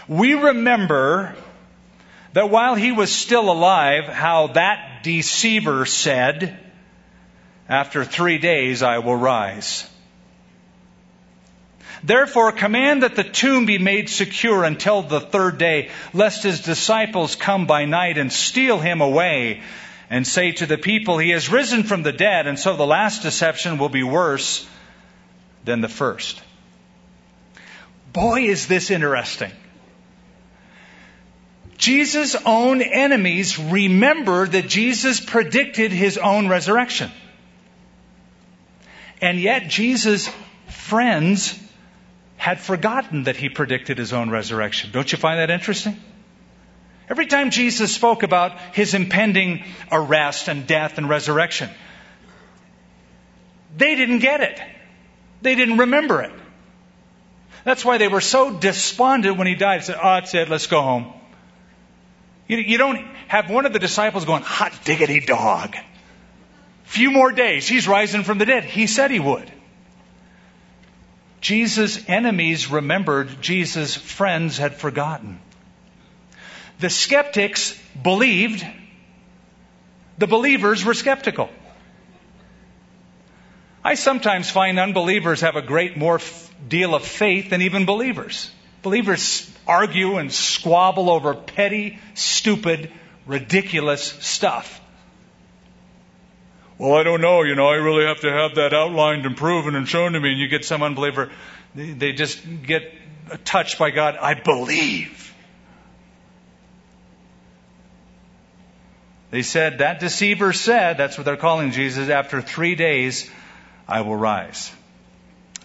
we remember that while he was still alive, how that deceiver said, After three days I will rise. Therefore, command that the tomb be made secure until the third day, lest his disciples come by night and steal him away and say to the people, He has risen from the dead, and so the last deception will be worse than the first. Boy, is this interesting. Jesus' own enemies remember that Jesus predicted his own resurrection. And yet, Jesus' friends had forgotten that he predicted his own resurrection. Don't you find that interesting? Every time Jesus spoke about his impending arrest and death and resurrection, they didn't get it. They didn't remember it. That's why they were so despondent when he died. They said, Oh, that's it, let's go home. You, you don't have one of the disciples going, hot diggity dog. Few more days, he's rising from the dead. He said he would. Jesus' enemies remembered, Jesus' friends had forgotten. The skeptics believed, the believers were skeptical. I sometimes find unbelievers have a great more f- deal of faith than even believers. Believers argue and squabble over petty, stupid, ridiculous stuff. Well, I don't know. You know, I really have to have that outlined and proven and shown to me. And you get some unbeliever, they just get touched by God. I believe. They said, that deceiver said, that's what they're calling Jesus, after three days I will rise.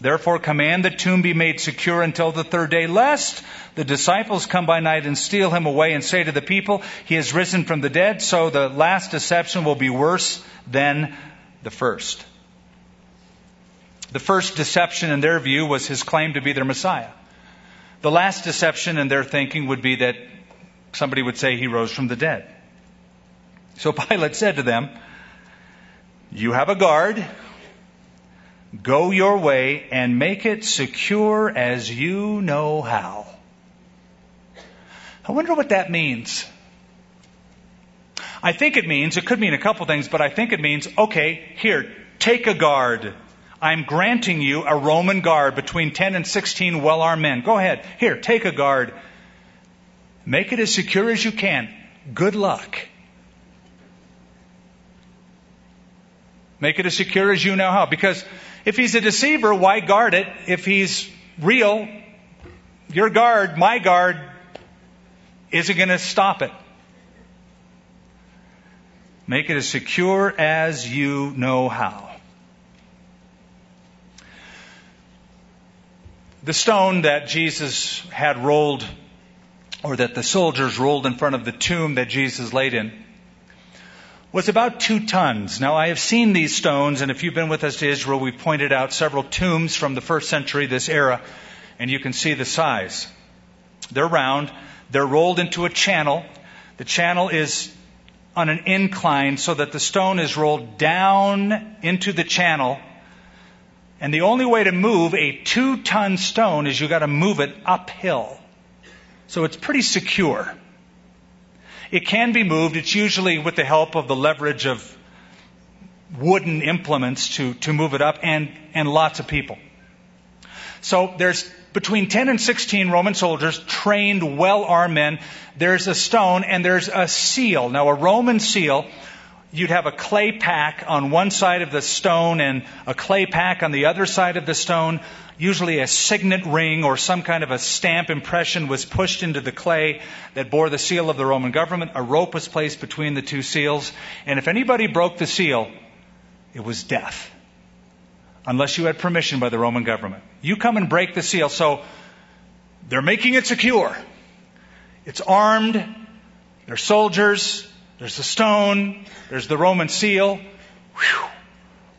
Therefore, command the tomb be made secure until the third day, lest the disciples come by night and steal him away and say to the people, He has risen from the dead, so the last deception will be worse than the first. The first deception in their view was his claim to be their Messiah. The last deception in their thinking would be that somebody would say he rose from the dead. So Pilate said to them, You have a guard Go your way and make it secure as you know how. I wonder what that means. I think it means, it could mean a couple things, but I think it means, okay, here, take a guard. I'm granting you a Roman guard between 10 and 16 well armed men. Go ahead. Here, take a guard. Make it as secure as you can. Good luck. Make it as secure as you know how. Because if he's a deceiver, why guard it? If he's real, your guard, my guard, isn't going to stop it. Make it as secure as you know how. The stone that Jesus had rolled, or that the soldiers rolled in front of the tomb that Jesus laid in, was about two tons. Now, I have seen these stones, and if you've been with us to Israel, we've pointed out several tombs from the first century, this era, and you can see the size. They're round, they're rolled into a channel. The channel is on an incline so that the stone is rolled down into the channel. And the only way to move a two ton stone is you've got to move it uphill. So it's pretty secure. It can be moved. It's usually with the help of the leverage of wooden implements to, to move it up and, and lots of people. So there's between 10 and 16 Roman soldiers, trained, well armed men. There's a stone and there's a seal. Now, a Roman seal, you'd have a clay pack on one side of the stone and a clay pack on the other side of the stone usually a signet ring or some kind of a stamp impression was pushed into the clay that bore the seal of the Roman government. A rope was placed between the two seals. And if anybody broke the seal, it was death. Unless you had permission by the Roman government. You come and break the seal. So they're making it secure. It's armed. They're soldiers. There's the stone. There's the Roman seal. Whew,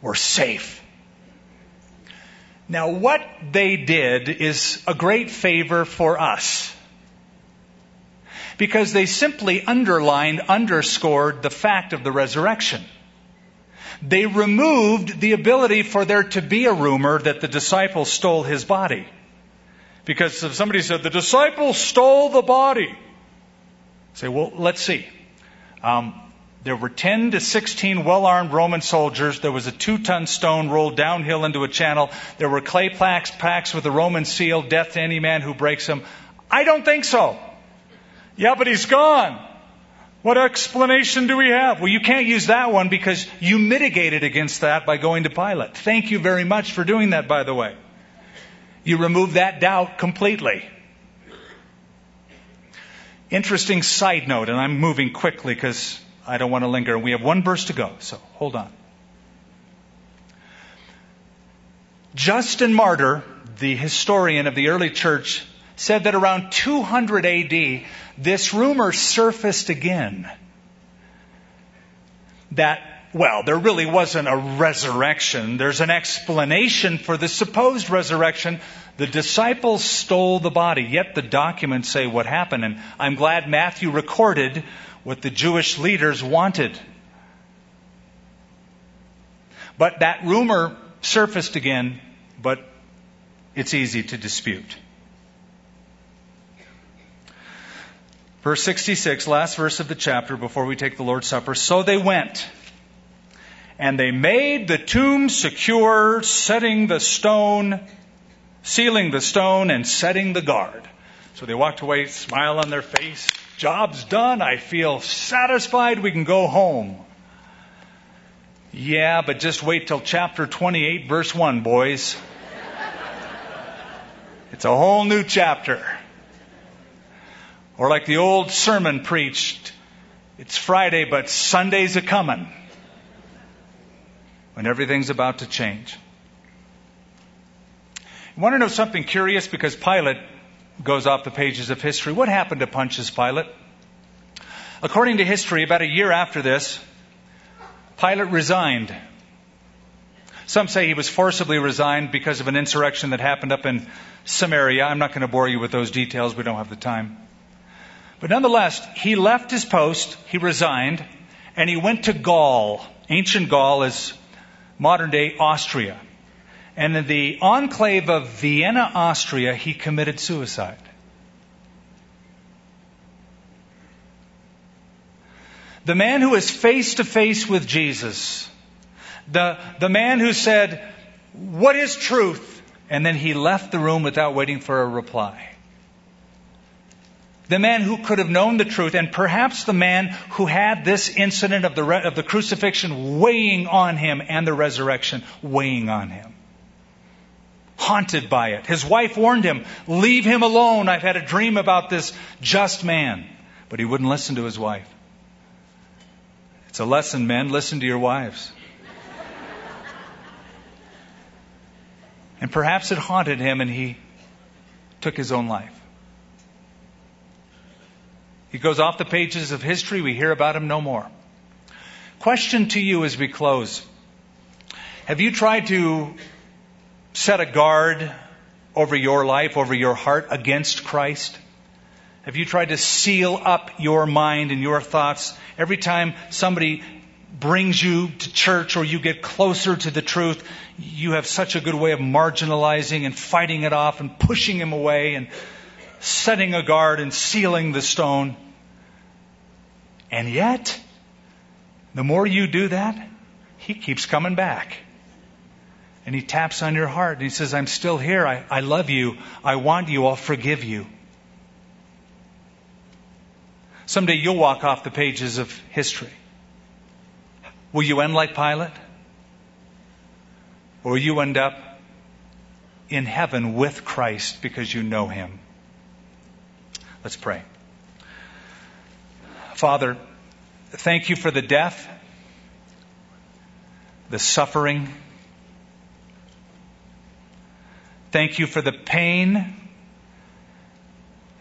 we're safe. Now, what they did is a great favor for us. Because they simply underlined, underscored the fact of the resurrection. They removed the ability for there to be a rumor that the disciples stole his body. Because if somebody said, the disciples stole the body, say, well, let's see. Um, there were 10 to 16 well armed Roman soldiers. There was a two ton stone rolled downhill into a channel. There were clay plaques, packs with a Roman seal, death to any man who breaks them. I don't think so. Yeah, but he's gone. What explanation do we have? Well, you can't use that one because you mitigated against that by going to Pilate. Thank you very much for doing that, by the way. You remove that doubt completely. Interesting side note, and I'm moving quickly because I don't want to linger. We have one verse to go, so hold on. Justin Martyr, the historian of the early church, said that around 200 AD, this rumor surfaced again that, well, there really wasn't a resurrection. There's an explanation for the supposed resurrection. The disciples stole the body, yet the documents say what happened. And I'm glad Matthew recorded what the Jewish leaders wanted. But that rumor surfaced again, but it's easy to dispute. Verse 66, last verse of the chapter before we take the Lord's Supper. So they went, and they made the tomb secure, setting the stone, sealing the stone, and setting the guard. So they walked away, smile on their face. Job's done. I feel satisfied. We can go home. Yeah, but just wait till chapter 28, verse 1, boys. It's a whole new chapter. Or like the old sermon preached, it's Friday, but Sunday's a coming. When everything's about to change. You want to know something curious? Because Pilate goes off the pages of history. What happened to Pontius Pilate? According to history, about a year after this, Pilate resigned. Some say he was forcibly resigned because of an insurrection that happened up in Samaria. I'm not going to bore you with those details. We don't have the time. But nonetheless, he left his post, he resigned, and he went to Gaul. Ancient Gaul is modern day Austria. And in the enclave of Vienna, Austria, he committed suicide. The man who was face to face with Jesus, the, the man who said, What is truth? And then he left the room without waiting for a reply the man who could have known the truth, and perhaps the man who had this incident of the, re- of the crucifixion weighing on him and the resurrection weighing on him. Haunted by it. His wife warned him, Leave him alone. I've had a dream about this just man. But he wouldn't listen to his wife. It's a lesson, men. Listen to your wives. and perhaps it haunted him and he took his own life. He goes off the pages of history. We hear about him no more. Question to you as we close. Have you tried to set a guard over your life, over your heart against Christ? Have you tried to seal up your mind and your thoughts every time somebody brings you to church or you get closer to the truth? You have such a good way of marginalizing and fighting it off and pushing him away and setting a guard and sealing the stone. And yet, the more you do that, he keeps coming back. And he taps on your heart and he says, I'm still here. I, I love you. I want you. I'll forgive you. Someday you'll walk off the pages of history. Will you end like Pilate? Or you end up in heaven with Christ because you know him? Let's pray. Father, thank you for the death, the suffering. Thank you for the pain.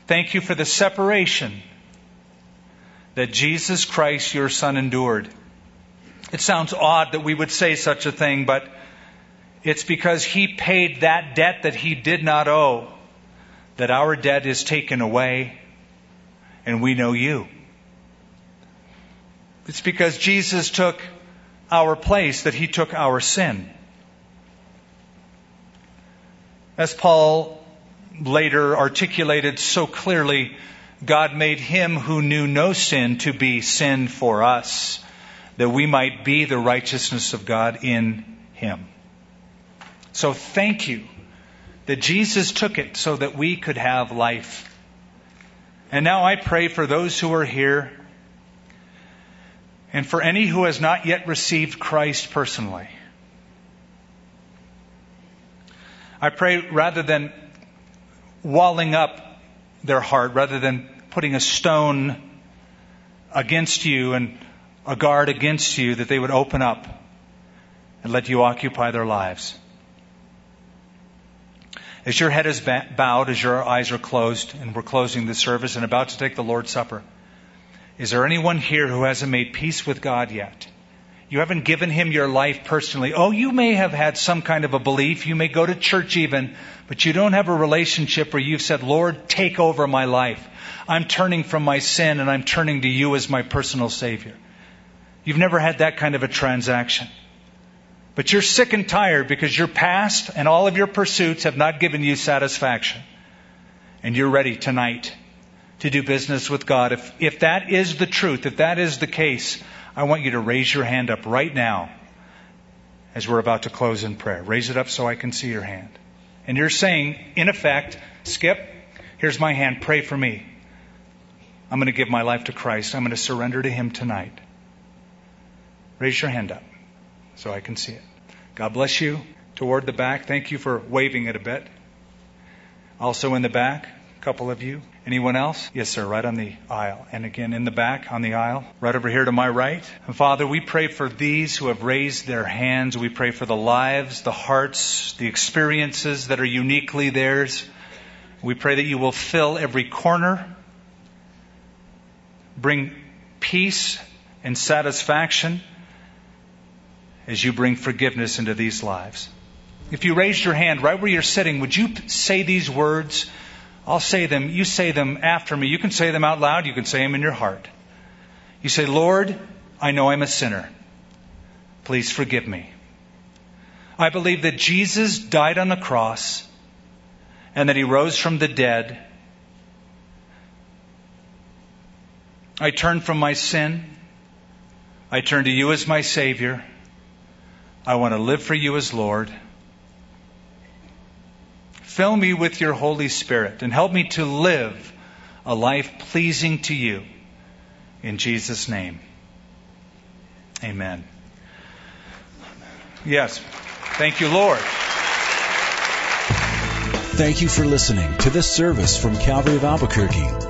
Thank you for the separation that Jesus Christ, your Son, endured. It sounds odd that we would say such a thing, but it's because He paid that debt that He did not owe that our debt is taken away and we know you. It's because Jesus took our place that he took our sin. As Paul later articulated so clearly, God made him who knew no sin to be sin for us, that we might be the righteousness of God in him. So thank you that Jesus took it so that we could have life. And now I pray for those who are here and for any who has not yet received Christ personally. I pray rather than walling up their heart, rather than putting a stone against you and a guard against you, that they would open up and let you occupy their lives. As your head is bowed, as your eyes are closed, and we're closing the service and about to take the Lord's Supper, is there anyone here who hasn't made peace with God yet? You haven't given him your life personally. Oh, you may have had some kind of a belief. You may go to church even, but you don't have a relationship where you've said, Lord, take over my life. I'm turning from my sin and I'm turning to you as my personal Savior. You've never had that kind of a transaction. But you're sick and tired because your past and all of your pursuits have not given you satisfaction. And you're ready tonight to do business with God. If, if that is the truth, if that is the case, I want you to raise your hand up right now as we're about to close in prayer. Raise it up so I can see your hand. And you're saying, in effect, Skip, here's my hand, pray for me. I'm going to give my life to Christ. I'm going to surrender to Him tonight. Raise your hand up so I can see it. God bless you. Toward the back, thank you for waving it a bit. Also in the back, a couple of you. Anyone else? Yes, sir, right on the aisle. And again, in the back on the aisle, right over here to my right. And Father, we pray for these who have raised their hands. We pray for the lives, the hearts, the experiences that are uniquely theirs. We pray that you will fill every corner, bring peace and satisfaction as you bring forgiveness into these lives. If you raised your hand right where you're sitting, would you say these words? I'll say them. You say them after me. You can say them out loud. You can say them in your heart. You say, Lord, I know I'm a sinner. Please forgive me. I believe that Jesus died on the cross and that he rose from the dead. I turn from my sin. I turn to you as my Savior. I want to live for you as Lord. Fill me with your Holy Spirit and help me to live a life pleasing to you. In Jesus' name. Amen. Yes. Thank you, Lord. Thank you for listening to this service from Calvary of Albuquerque.